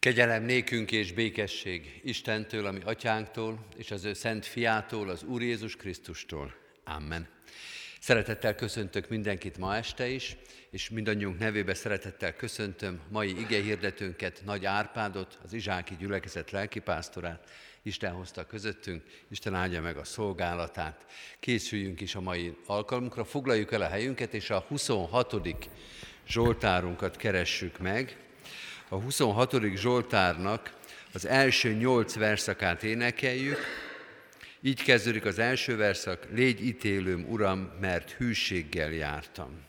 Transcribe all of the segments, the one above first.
Kegyelem nékünk és békesség Istentől, ami atyánktól, és az ő szent fiától, az Úr Jézus Krisztustól. Amen. Szeretettel köszöntök mindenkit ma este is, és mindannyiunk nevébe szeretettel köszöntöm mai hirdetőnket, Nagy Árpádot, az Izsáki gyülekezet lelkipásztorát. Isten hozta közöttünk, Isten áldja meg a szolgálatát. Készüljünk is a mai alkalmunkra, foglaljuk el a helyünket, és a 26. Zsoltárunkat keressük meg. A 26. Zsoltárnak az első nyolc verszakát énekeljük. Így kezdődik az első verszak, légy ítélőm, Uram, mert hűséggel jártam.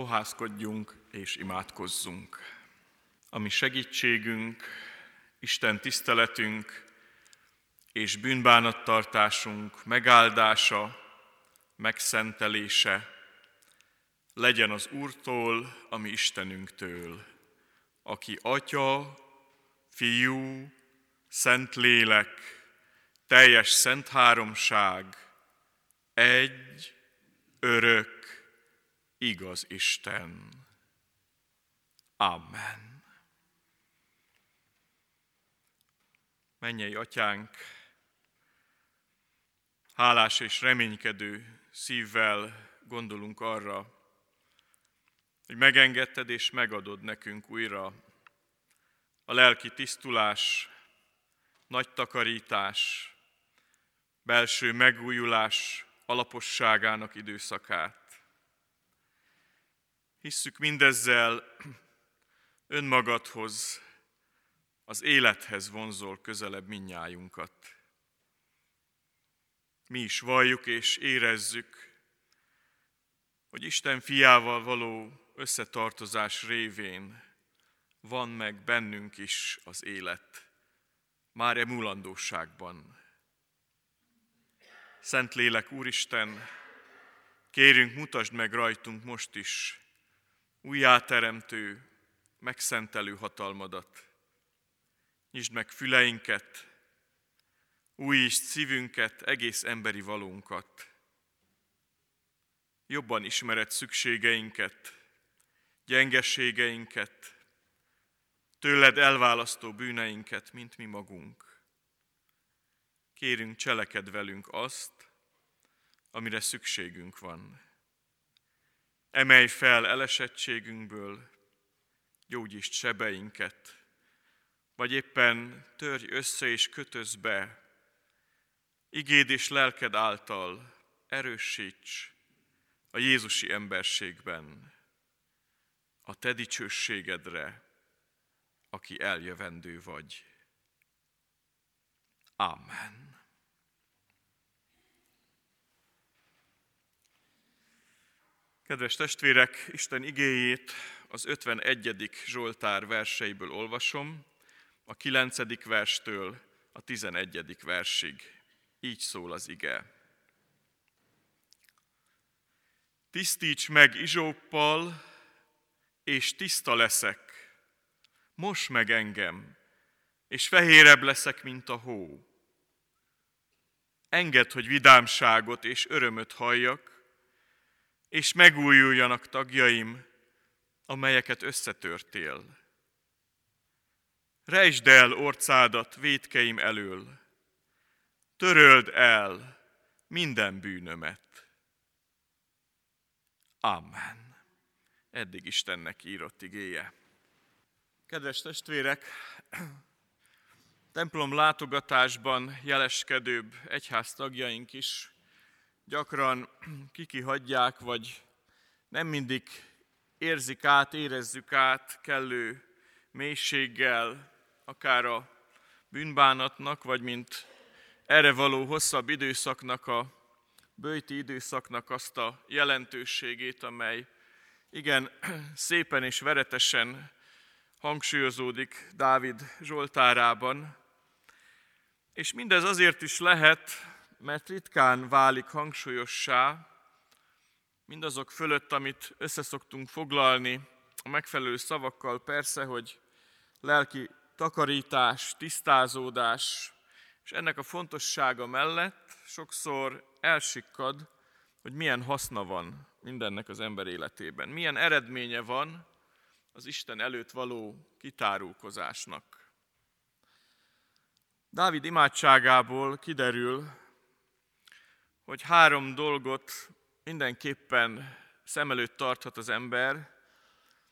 Fohászkodjunk és imádkozzunk. Ami segítségünk, Isten tiszteletünk és bűnbánattartásunk megáldása, megszentelése legyen az Úrtól, ami Istenünktől, aki Atya, Fiú, Szentlélek, teljes szent háromság, egy, örök, igaz Isten. Amen. Mennyei atyánk, hálás és reménykedő szívvel gondolunk arra, hogy megengedted és megadod nekünk újra a lelki tisztulás, nagy takarítás, belső megújulás alaposságának időszakát. Hisszük mindezzel önmagadhoz, az élethez vonzol közelebb minnyájunkat. Mi is valljuk és érezzük, hogy Isten fiával való összetartozás révén van meg bennünk is az élet, már emulandóságban. Szentlélek Úristen, kérünk, mutasd meg rajtunk most is újjáteremtő, megszentelő hatalmadat. Nyisd meg füleinket, újítsd szívünket, egész emberi valónkat. Jobban ismered szükségeinket, gyengességeinket, tőled elválasztó bűneinket, mint mi magunk. Kérünk, cseleked velünk azt, amire szükségünk van. Emelj fel elesettségünkből, gyógyítsd sebeinket, vagy éppen törj össze és kötöz be, igéd és lelked által erősíts a Jézusi emberségben, a te dicsőségedre, aki eljövendő vagy. Amen. Kedves testvérek, Isten igéjét az 51. Zsoltár verseiből olvasom, a 9. verstől a 11. versig. Így szól az ige. Tisztíts meg izsóppal, és tiszta leszek. Mos meg engem, és fehérebb leszek, mint a hó. Engedd, hogy vidámságot és örömöt halljak, és megújuljanak tagjaim, amelyeket összetörtél. Rejtsd el orcádat védkeim elől, töröld el minden bűnömet. Amen. Eddig Istennek írott igéje. Kedves testvérek, templom látogatásban jeleskedőbb egyháztagjaink is gyakran kikihagyják, vagy nem mindig érzik át, érezzük át kellő mélységgel, akár a bűnbánatnak, vagy mint erre való hosszabb időszaknak, a bőti időszaknak azt a jelentőségét, amely igen szépen és veretesen hangsúlyozódik Dávid Zsoltárában. És mindez azért is lehet, mert ritkán válik hangsúlyossá, mindazok fölött, amit összeszoktunk foglalni, a megfelelő szavakkal persze, hogy lelki takarítás, tisztázódás, és ennek a fontossága mellett sokszor elsikkad, hogy milyen haszna van mindennek az ember életében, milyen eredménye van az Isten előtt való kitárulkozásnak. Dávid imádságából kiderül, hogy három dolgot mindenképpen szem előtt tarthat az ember,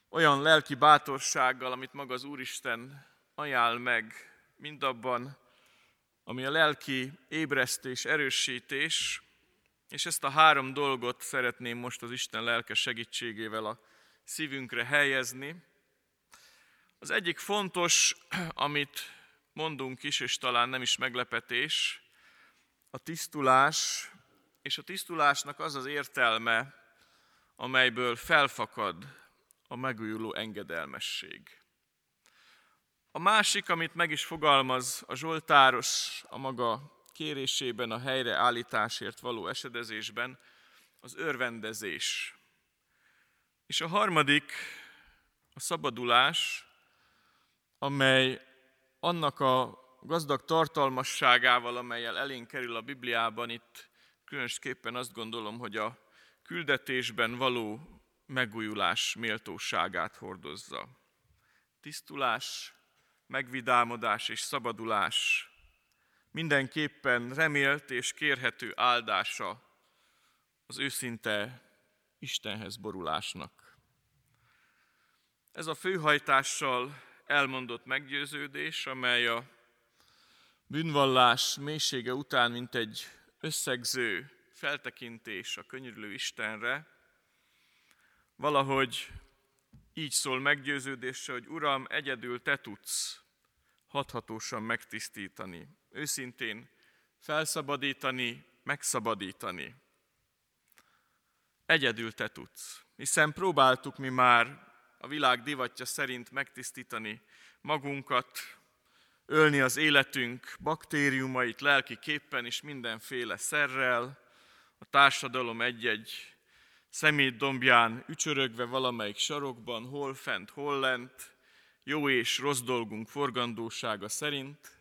olyan lelki bátorsággal, amit maga az Úristen ajánl meg, mindabban, ami a lelki ébresztés, erősítés, és ezt a három dolgot szeretném most az Isten lelke segítségével a szívünkre helyezni. Az egyik fontos, amit mondunk is, és talán nem is meglepetés, a tisztulás, és a tisztulásnak az az értelme, amelyből felfakad a megújuló engedelmesség. A másik, amit meg is fogalmaz a Zsoltáros a maga kérésében, a helyreállításért való esedezésben, az örvendezés. És a harmadik, a szabadulás, amely annak a gazdag tartalmasságával, amelyel elénk kerül a Bibliában, itt különösképpen azt gondolom, hogy a küldetésben való megújulás méltóságát hordozza. Tisztulás, megvidámodás és szabadulás mindenképpen remélt és kérhető áldása az őszinte Istenhez borulásnak. Ez a főhajtással elmondott meggyőződés, amely a bűnvallás mélysége után, mint egy összegző feltekintés a könyörülő Istenre, valahogy így szól meggyőződése, hogy Uram, egyedül Te tudsz hathatósan megtisztítani, őszintén felszabadítani, megszabadítani. Egyedül Te tudsz, hiszen próbáltuk mi már a világ divatja szerint megtisztítani magunkat, ölni az életünk baktériumait lelki képpen is mindenféle szerrel, a társadalom egy-egy szemét dombján ücsörögve valamelyik sarokban, hol fent, hol lent, jó és rossz dolgunk forgandósága szerint,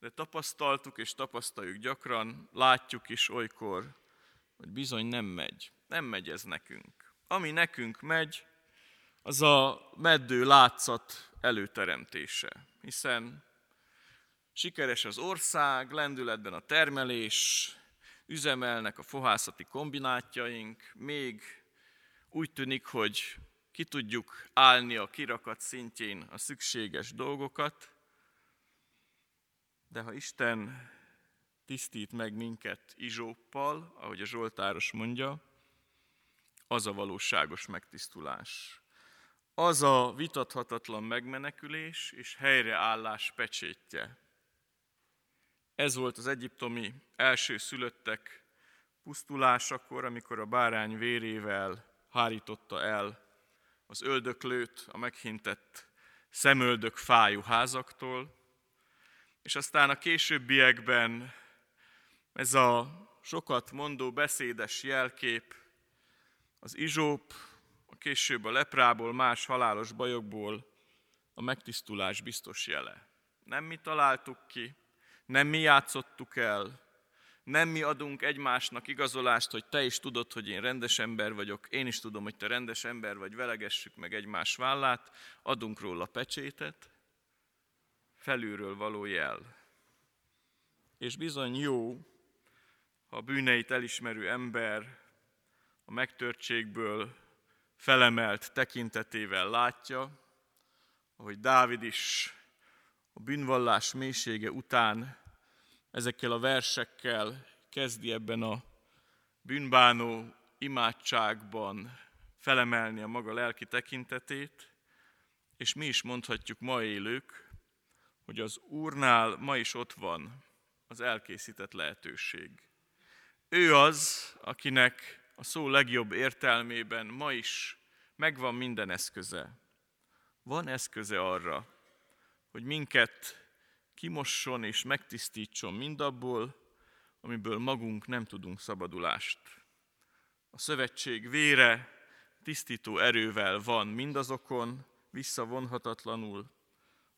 de tapasztaltuk és tapasztaljuk gyakran, látjuk is olykor, hogy bizony nem megy. Nem megy ez nekünk. Ami nekünk megy, az a meddő látszat előteremtése. Hiszen sikeres az ország, lendületben a termelés, üzemelnek a fohászati kombinátjaink, még úgy tűnik, hogy ki tudjuk állni a kirakat szintjén a szükséges dolgokat, de ha Isten tisztít meg minket izsóppal, ahogy a Zsoltáros mondja, az a valóságos megtisztulás. Az a vitathatatlan megmenekülés és helyreállás pecsétje. Ez volt az egyiptomi első szülöttek pusztulásakor, amikor a bárány vérével hárította el az öldöklőt a meghintett szemöldök fájú házaktól, és aztán a későbbiekben ez a sokat mondó beszédes jelkép, az izsóp, a később a leprából, más halálos bajokból a megtisztulás biztos jele. Nem mi találtuk ki, nem mi játszottuk el, nem mi adunk egymásnak igazolást, hogy te is tudod, hogy én rendes ember vagyok, én is tudom, hogy te rendes ember vagy, velegessük meg egymás vállát, adunk róla pecsétet, felülről való jel. És bizony jó, ha a bűneit elismerő ember a megtörtségből felemelt tekintetével látja, ahogy Dávid is a bűnvallás mélysége után ezekkel a versekkel kezdi ebben a bűnbánó imádságban felemelni a maga lelki tekintetét, és mi is mondhatjuk ma élők, hogy az Úrnál ma is ott van az elkészített lehetőség. Ő az, akinek a szó legjobb értelmében ma is megvan minden eszköze. Van eszköze arra, hogy minket kimosson és megtisztítson mindabból, amiből magunk nem tudunk szabadulást. A szövetség vére tisztító erővel van mindazokon, visszavonhatatlanul,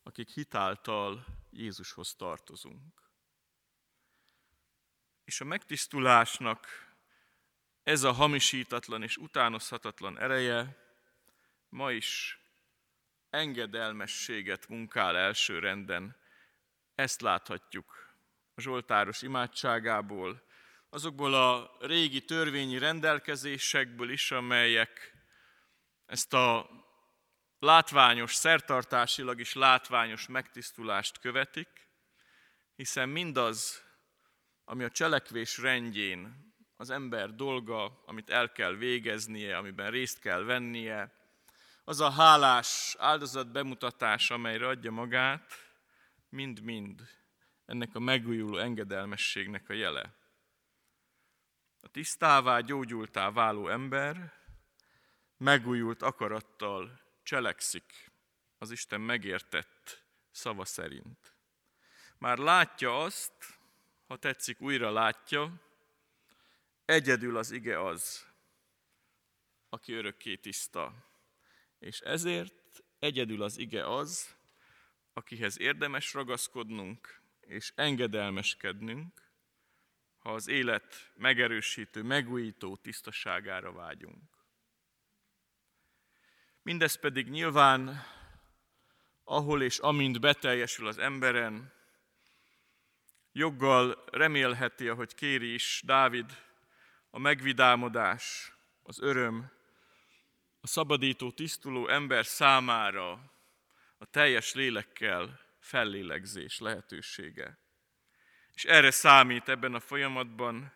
akik hitáltal Jézushoz tartozunk. És a megtisztulásnak ez a hamisítatlan és utánozhatatlan ereje ma is engedelmességet munkál első renden. Ezt láthatjuk a Zsoltáros imádságából, azokból a régi törvényi rendelkezésekből is, amelyek ezt a látványos, szertartásilag is látványos megtisztulást követik, hiszen mindaz, ami a cselekvés rendjén az ember dolga, amit el kell végeznie, amiben részt kell vennie, az a hálás áldozat bemutatás, amelyre adja magát, mind-mind ennek a megújuló engedelmességnek a jele. A tisztává, gyógyultá váló ember megújult akarattal cselekszik az Isten megértett szava szerint. Már látja azt, ha tetszik, újra látja, egyedül az ige az, aki örökké tiszta. És ezért egyedül az ige az, akihez érdemes ragaszkodnunk és engedelmeskednünk, ha az élet megerősítő, megújító tisztaságára vágyunk. Mindez pedig nyilván, ahol és amint beteljesül az emberen, joggal remélheti, ahogy kéri is Dávid, a megvidámodás, az öröm, a szabadító, tisztuló ember számára a teljes lélekkel fellélegzés lehetősége. És erre számít ebben a folyamatban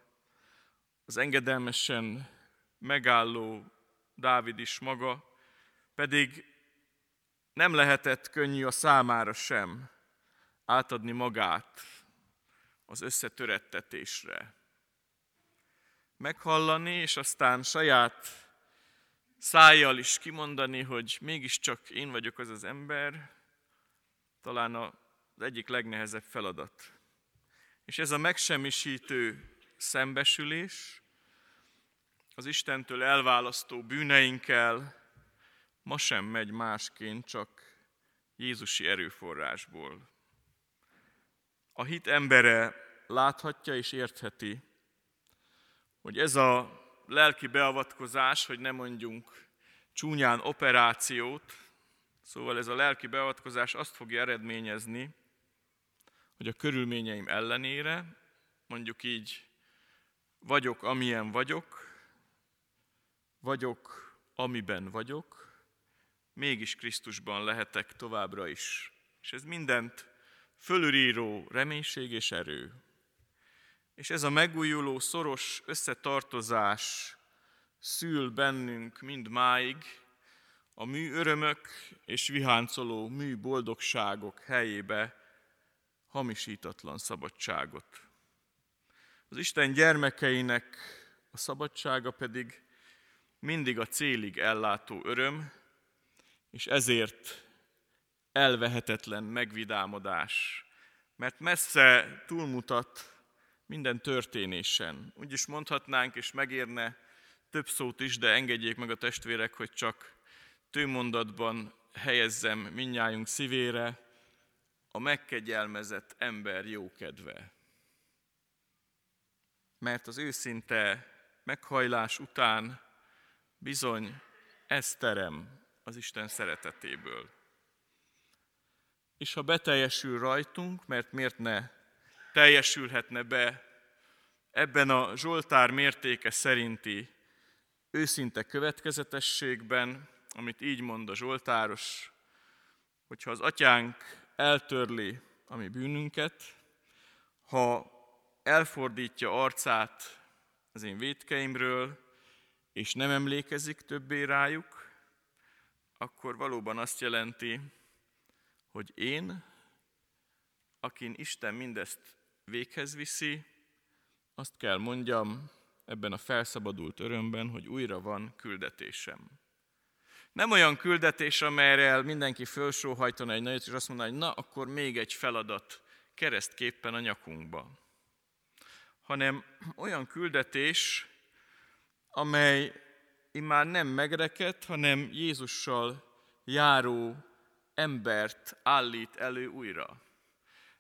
az engedelmesen megálló Dávid is maga, pedig nem lehetett könnyű a számára sem átadni magát az összetörettetésre. Meghallani, és aztán saját szájjal is kimondani, hogy mégiscsak én vagyok az az ember, talán az egyik legnehezebb feladat. És ez a megsemmisítő szembesülés, az Istentől elválasztó bűneinkkel ma sem megy másként, csak Jézusi erőforrásból. A hit embere láthatja és értheti, hogy ez a lelki beavatkozás, hogy ne mondjunk csúnyán operációt, szóval ez a lelki beavatkozás azt fogja eredményezni, hogy a körülményeim ellenére, mondjuk így, vagyok, amilyen vagyok, vagyok, amiben vagyok, mégis Krisztusban lehetek továbbra is. És ez mindent fölülíró reménység és erő. És ez a megújuló, szoros összetartozás szül bennünk mind máig a mű örömök és viháncoló mű boldogságok helyébe hamisítatlan szabadságot. Az Isten gyermekeinek a szabadsága pedig mindig a célig ellátó öröm, és ezért elvehetetlen megvidámodás, mert messze túlmutat minden történésen. Úgy is mondhatnánk, és megérne több szót is, de engedjék meg a testvérek, hogy csak tőmondatban helyezzem minnyájunk szívére a megkegyelmezett ember jókedve. Mert az őszinte meghajlás után bizony ez terem az Isten szeretetéből. És ha beteljesül rajtunk, mert miért ne teljesülhetne be. Ebben a Zsoltár mértéke szerinti őszinte következetességben, amit így mond a Zsoltáros, hogyha az atyánk eltörli a mi bűnünket, ha elfordítja arcát az én védkeimről, és nem emlékezik többé rájuk, akkor valóban azt jelenti, hogy én, akin Isten mindezt véghez viszi, azt kell mondjam ebben a felszabadult örömben, hogy újra van küldetésem. Nem olyan küldetés, amelyre mindenki felsóhajtana egy nagyot, és azt mondaná, hogy na, akkor még egy feladat keresztképpen a nyakunkba. Hanem olyan küldetés, amely immár nem megrekedt, hanem Jézussal járó embert állít elő újra.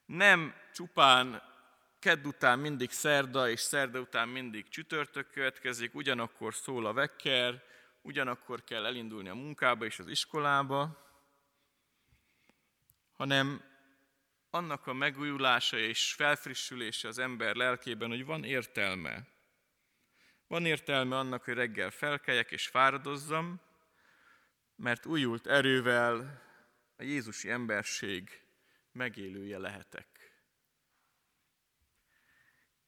Nem csupán kedd után mindig szerda, és szerda után mindig csütörtök következik, ugyanakkor szól a vekker, ugyanakkor kell elindulni a munkába és az iskolába, hanem annak a megújulása és felfrissülése az ember lelkében, hogy van értelme. Van értelme annak, hogy reggel felkeljek és fáradozzam, mert újult erővel a Jézusi emberség megélője lehetek.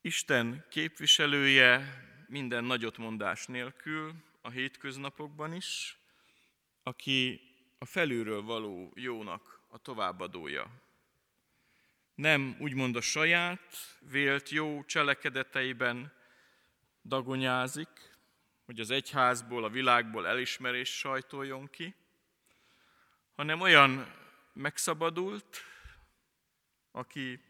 Isten képviselője minden nagyot mondás nélkül, a hétköznapokban is, aki a felülről való jónak a továbbadója. Nem úgymond a saját vélt jó cselekedeteiben, dagonyázik, hogy az egyházból, a világból elismerés sajtoljon ki, hanem olyan megszabadult, aki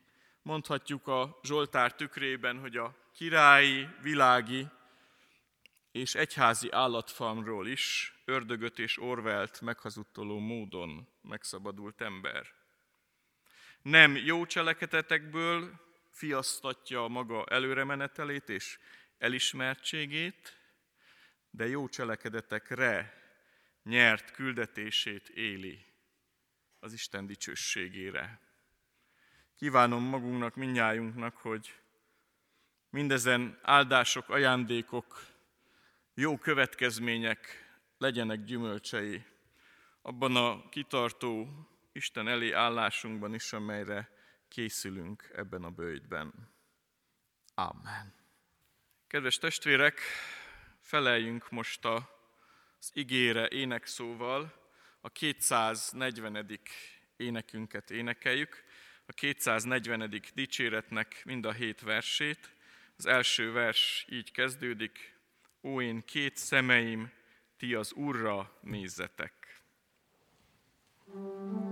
mondhatjuk a Zsoltár tükrében, hogy a királyi, világi és egyházi állatfarmról is ördögöt és orvelt meghazudtoló módon megszabadult ember. Nem jó cselekedetekből fiasztatja a maga előremenetelét és elismertségét, de jó cselekedetekre nyert küldetését éli az Isten dicsőségére. Kívánom magunknak, minnyájunknak, hogy mindezen áldások, ajándékok, jó következmények legyenek gyümölcsei abban a kitartó Isten elé állásunkban is, amelyre készülünk ebben a bőjtben. Amen. Kedves testvérek, feleljünk most az igére énekszóval, a 240. énekünket énekeljük a 240. dicséretnek mind a hét versét. Az első vers így kezdődik, Ó én két szemeim, ti az Urra nézzetek. thank you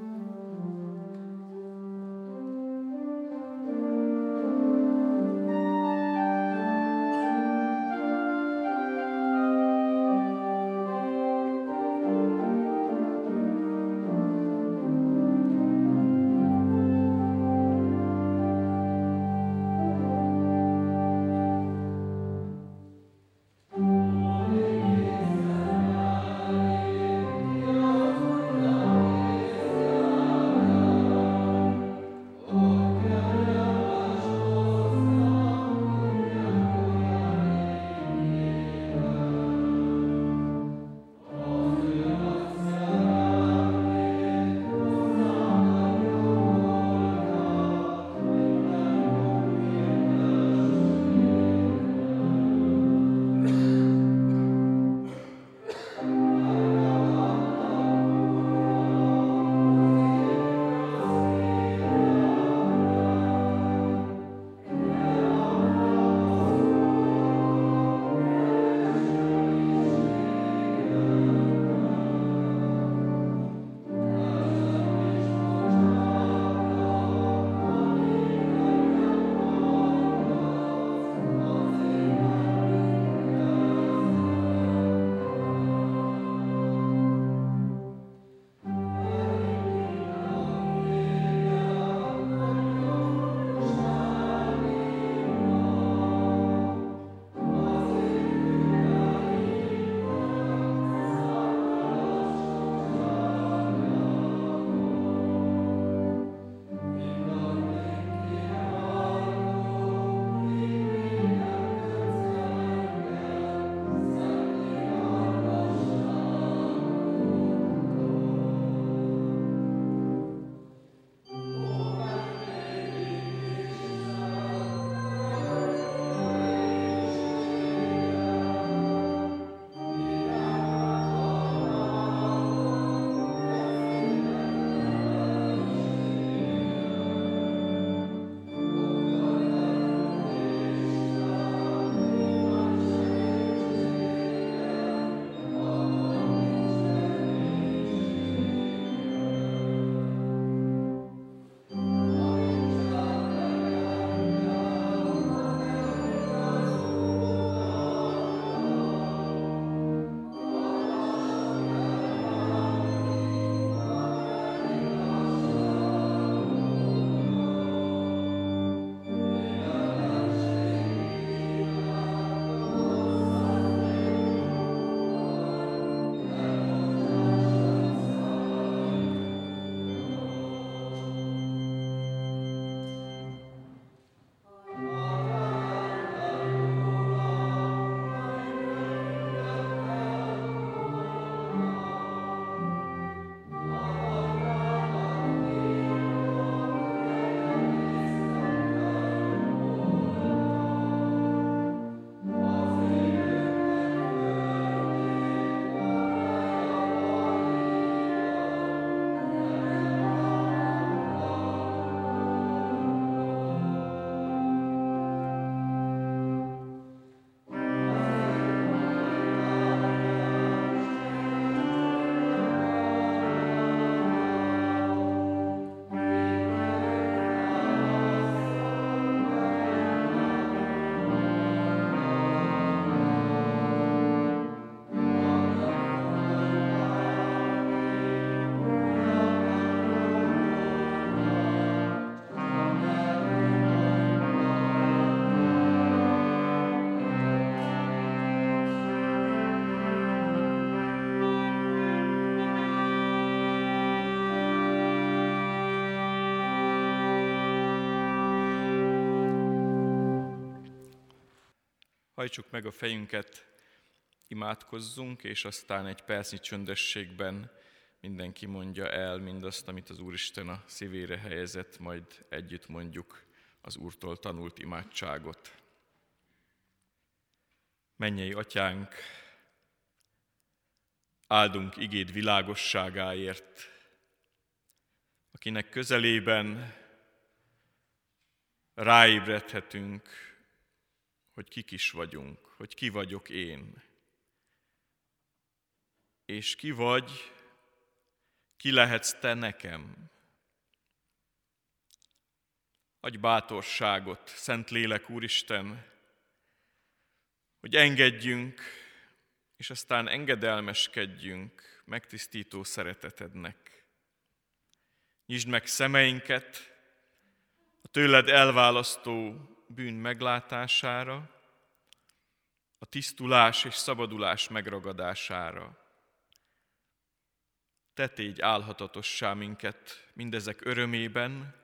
Hajtsuk meg a fejünket, imádkozzunk, és aztán egy percnyi csöndességben mindenki mondja el mindazt, amit az Úristen a szívére helyezett, majd együtt mondjuk az Úrtól tanult imádságot. Mennyei atyánk, áldunk igéd világosságáért, akinek közelében ráébredhetünk, hogy kik is vagyunk, hogy ki vagyok én. És ki vagy, ki lehetsz te nekem. Adj bátorságot, Szent Lélek Úristen, hogy engedjünk, és aztán engedelmeskedjünk megtisztító szeretetednek. Nyisd meg szemeinket a tőled elválasztó bűn meglátására, a tisztulás és szabadulás megragadására. Te tégy álhatatossá minket mindezek örömében,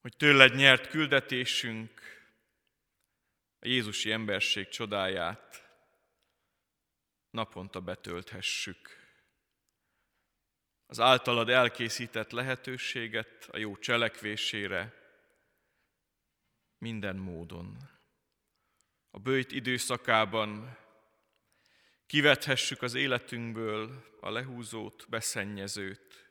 hogy tőled nyert küldetésünk, a Jézusi emberség csodáját naponta betölthessük. Az általad elkészített lehetőséget a jó cselekvésére minden módon. A bőjt időszakában kivethessük az életünkből a lehúzót, beszennyezőt.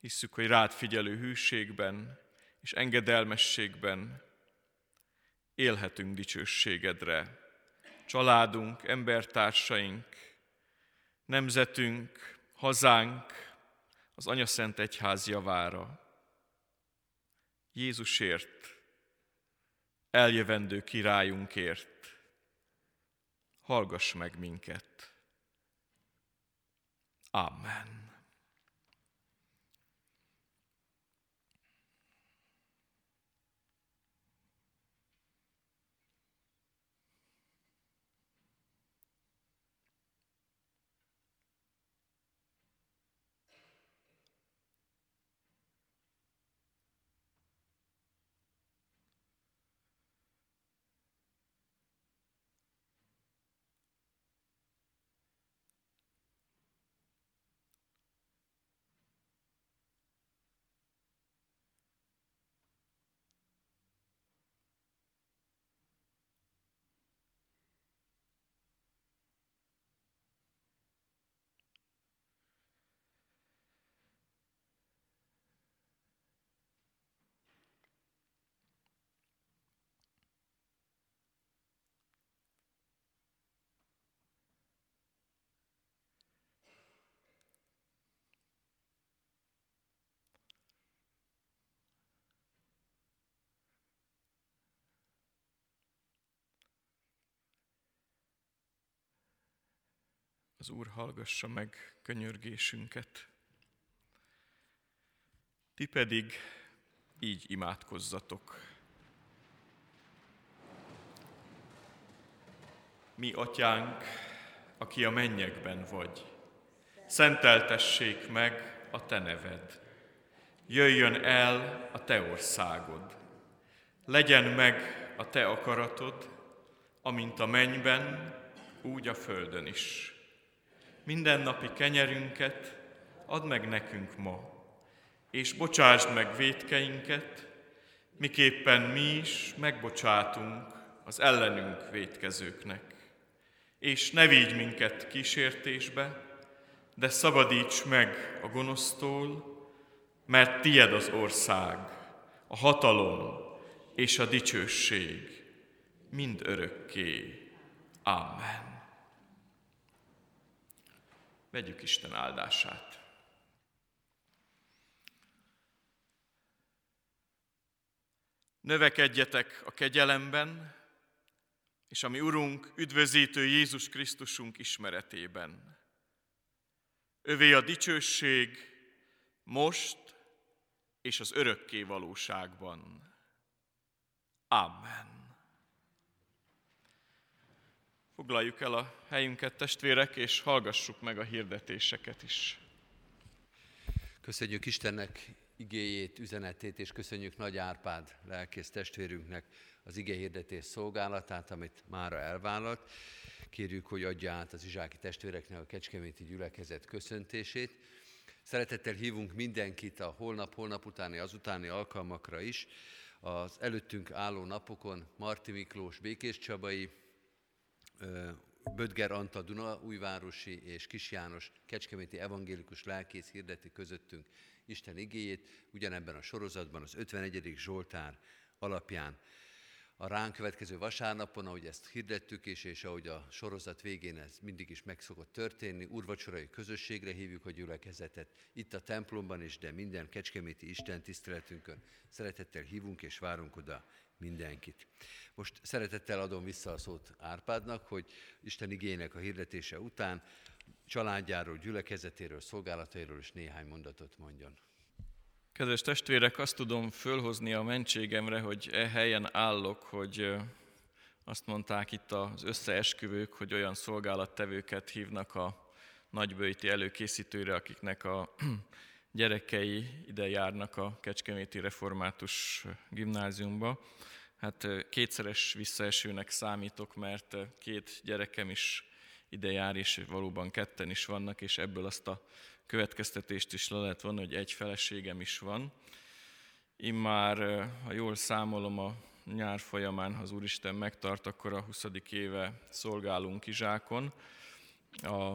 Hisszük, hogy rád figyelő hűségben és engedelmességben élhetünk dicsőségedre. Családunk, embertársaink, nemzetünk, hazánk, az Anya Szent Egyház javára. Jézusért, eljövendő királyunkért, hallgass meg minket. Amen. Az Úr hallgassa meg könyörgésünket. Ti pedig így imádkozzatok. Mi, atyánk, aki a mennyekben vagy, szenteltessék meg a te neved. Jöjjön el a te országod. Legyen meg a te akaratod, amint a mennyben, úgy a földön is mindennapi kenyerünket add meg nekünk ma, és bocsásd meg védkeinket, miképpen mi is megbocsátunk az ellenünk védkezőknek. És ne vigy minket kísértésbe, de szabadíts meg a gonosztól, mert tied az ország, a hatalom és a dicsőség mind örökké. Amen. Vegyük Isten áldását. Növekedjetek a kegyelemben, és ami Urunk, üdvözítő Jézus Krisztusunk ismeretében. Övé a dicsőség most és az örökké valóságban. Amen. Foglaljuk el a helyünket, testvérek, és hallgassuk meg a hirdetéseket is. Köszönjük Istennek igéjét, üzenetét, és köszönjük Nagy Árpád lelkész testvérünknek az igéhirdetés szolgálatát, amit mára elvállalt. Kérjük, hogy adja át az izsáki testvéreknek a Kecskeméti gyülekezet köszöntését. Szeretettel hívunk mindenkit a holnap, holnap utáni, azutáni alkalmakra is. Az előttünk álló napokon Marti Miklós Békés Csabai, Bödger Anta Dunaújvárosi és Kis János Kecskeméti evangélikus lelkész hirdeti közöttünk Isten igéjét, ugyanebben a sorozatban az 51. Zsoltár alapján a ránk következő vasárnapon, ahogy ezt hirdettük is, és ahogy a sorozat végén ez mindig is meg szokott történni, úrvacsorai közösségre hívjuk a gyülekezetet, itt a templomban is, de minden kecskeméti Isten tiszteletünkön szeretettel hívunk és várunk oda mindenkit. Most szeretettel adom vissza a szót Árpádnak, hogy Isten igének a hirdetése után családjáról, gyülekezetéről, szolgálatairól is néhány mondatot mondjon. Kedves testvérek, azt tudom fölhozni a mentségemre, hogy e helyen állok, hogy azt mondták itt az összeesküvők, hogy olyan szolgálattevőket hívnak a nagybőjti előkészítőre, akiknek a gyerekei ide járnak a Kecskeméti Református Gimnáziumba. Hát kétszeres visszaesőnek számítok, mert két gyerekem is ide jár, és valóban ketten is vannak, és ebből azt a következtetést is le lehet vonni, hogy egy feleségem is van. Immár, ha jól számolom, a nyár folyamán, ha az Úristen megtart, akkor a 20. éve szolgálunk Izsákon. A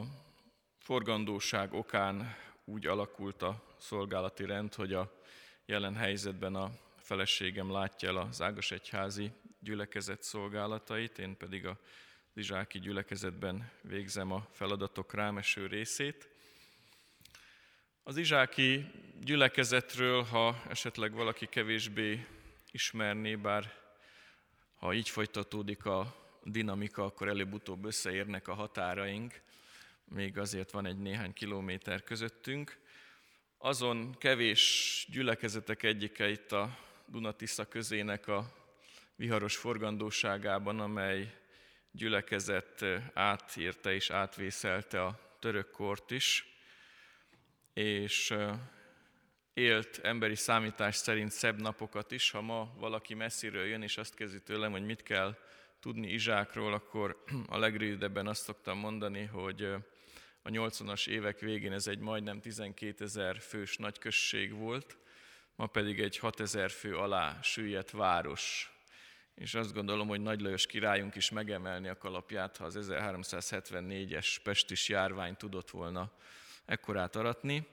forgandóság okán úgy alakult a szolgálati rend, hogy a jelen helyzetben a feleségem látja el az Ágas Egyházi gyülekezet szolgálatait, én pedig a Lizsáki gyülekezetben végzem a feladatok rámeső részét. Az izsáki gyülekezetről, ha esetleg valaki kevésbé ismerné, bár ha így folytatódik a dinamika, akkor előbb-utóbb összeérnek a határaink, még azért van egy néhány kilométer közöttünk. Azon kevés gyülekezetek egyike itt a Dunatisza közének a viharos forgandóságában, amely gyülekezet átírta és átvészelte a török kort is, és élt emberi számítás szerint szebb napokat is. Ha ma valaki messziről jön, és azt kezdi tőlem, hogy mit kell tudni Izsákról, akkor a legrövidebben azt szoktam mondani, hogy a 80-as évek végén ez egy majdnem 12 ezer fős nagyközség volt, ma pedig egy 6 ezer fő alá süllyedt város. És azt gondolom, hogy Nagy Lajos királyunk is megemelni a kalapját, ha az 1374-es pestis járvány tudott volna ekkorát aratni.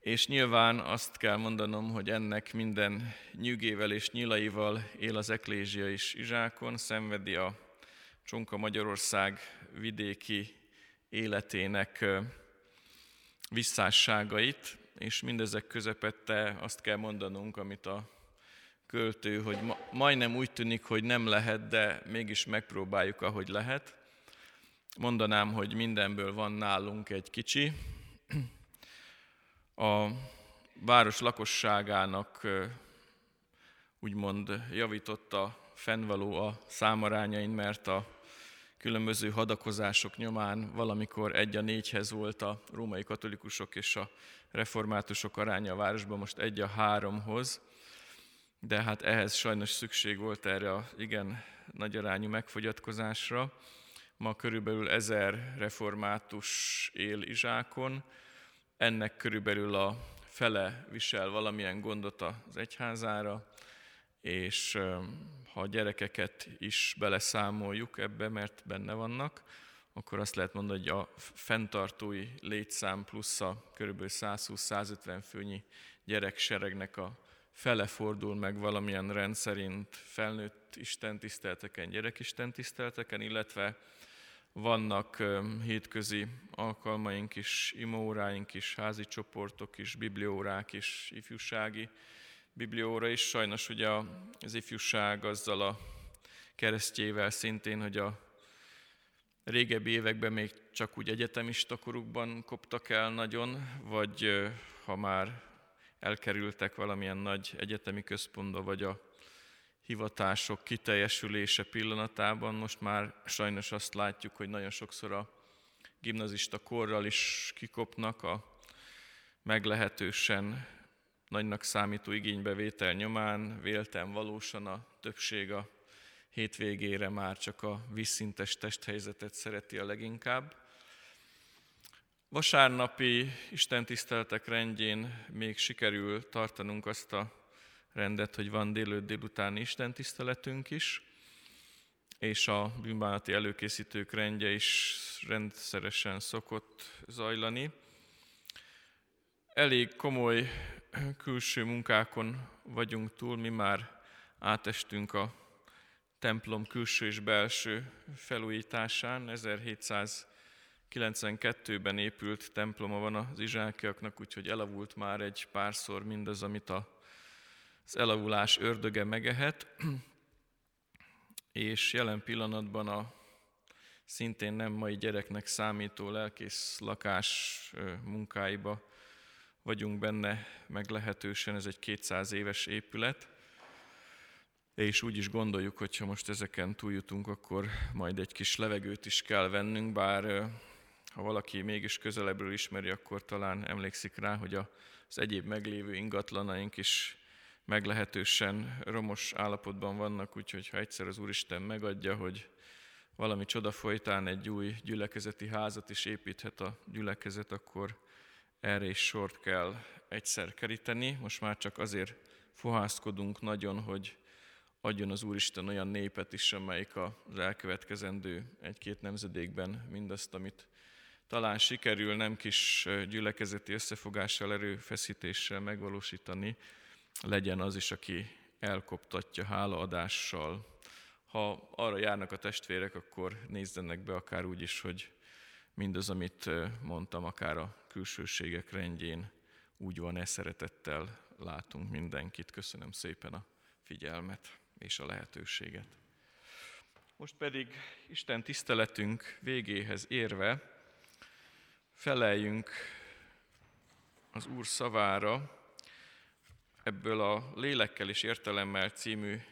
És nyilván azt kell mondanom, hogy ennek minden nyűgével és nyilaival él az eklézia is Izsákon, szenvedi a Csonka Magyarország vidéki életének visszásságait, és mindezek közepette azt kell mondanunk, amit a költő, hogy ma, majdnem úgy tűnik, hogy nem lehet, de mégis megpróbáljuk, ahogy lehet. Mondanám, hogy mindenből van nálunk egy kicsi. A város lakosságának úgymond javította fennvaló a számarányain, mert a különböző hadakozások nyomán valamikor egy a négyhez volt a római katolikusok és a reformátusok aránya a városban, most egy a háromhoz, de hát ehhez sajnos szükség volt erre a igen nagy arányú megfogyatkozásra. Ma körülbelül ezer református él Izsákon, ennek körülbelül a fele visel valamilyen gondot az egyházára, és ha a gyerekeket is beleszámoljuk ebbe, mert benne vannak, akkor azt lehet mondani, hogy a fenntartói létszám plusz a kb. 120-150 főnyi gyerekseregnek a fele fordul meg valamilyen rendszerint felnőtt istentisztelteken, gyerekistentisztelteken, illetve vannak hétközi alkalmaink is, imóráink is, házi csoportok is, bibliórák is, ifjúsági biblióra is. Sajnos ugye az ifjúság azzal a keresztjével szintén, hogy a régebbi években még csak úgy egyetemista korukban koptak el nagyon, vagy ha már elkerültek valamilyen nagy egyetemi központba, vagy a hivatások kiteljesülése pillanatában. Most már sajnos azt látjuk, hogy nagyon sokszor a gimnazista korral is kikopnak a meglehetősen nagynak számító igénybevétel nyomán véltem valósan a többség a hétvégére már csak a vízszintes testhelyzetet szereti a leginkább. Vasárnapi istentiszteletek rendjén még sikerül tartanunk azt a rendet, hogy van délőtt délutáni istentiszteletünk is, és a bűnbánati előkészítők rendje is rendszeresen szokott zajlani. Elég komoly külső munkákon vagyunk túl, mi már átestünk a templom külső és belső felújításán. 1792-ben épült temploma van az izsákiaknak, úgyhogy elavult már egy párszor mindaz, amit az elavulás ördöge megehet. És jelen pillanatban a szintén nem mai gyereknek számító lelkész lakás munkáiba vagyunk benne meglehetősen, ez egy 200 éves épület, és úgy is gondoljuk, hogy ha most ezeken túljutunk, akkor majd egy kis levegőt is kell vennünk, bár ha valaki mégis közelebbről ismeri, akkor talán emlékszik rá, hogy az egyéb meglévő ingatlanaink is meglehetősen romos állapotban vannak, úgyhogy ha egyszer az Úristen megadja, hogy valami csoda folytán egy új gyülekezeti házat is építhet a gyülekezet, akkor erre is sort kell egyszer keríteni. Most már csak azért fohászkodunk nagyon, hogy adjon az Úristen olyan népet is, amelyik az elkövetkezendő egy-két nemzedékben mindazt, amit talán sikerül nem kis gyülekezeti összefogással, erőfeszítéssel megvalósítani, legyen az is, aki elkoptatja hálaadással. Ha arra járnak a testvérek, akkor nézzenek be akár úgy is, hogy mindaz, amit mondtam, akár a külsőségek rendjén úgy van-e szeretettel látunk mindenkit. Köszönöm szépen a figyelmet és a lehetőséget. Most pedig Isten tiszteletünk végéhez érve feleljünk az Úr szavára, ebből a Lélekkel és értelemmel című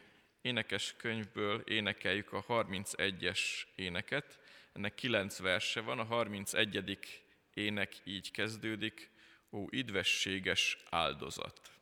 énekes könyvből énekeljük a 31-es éneket. Ennek kilenc verse van, a 31. ének így kezdődik, ó idvességes áldozat.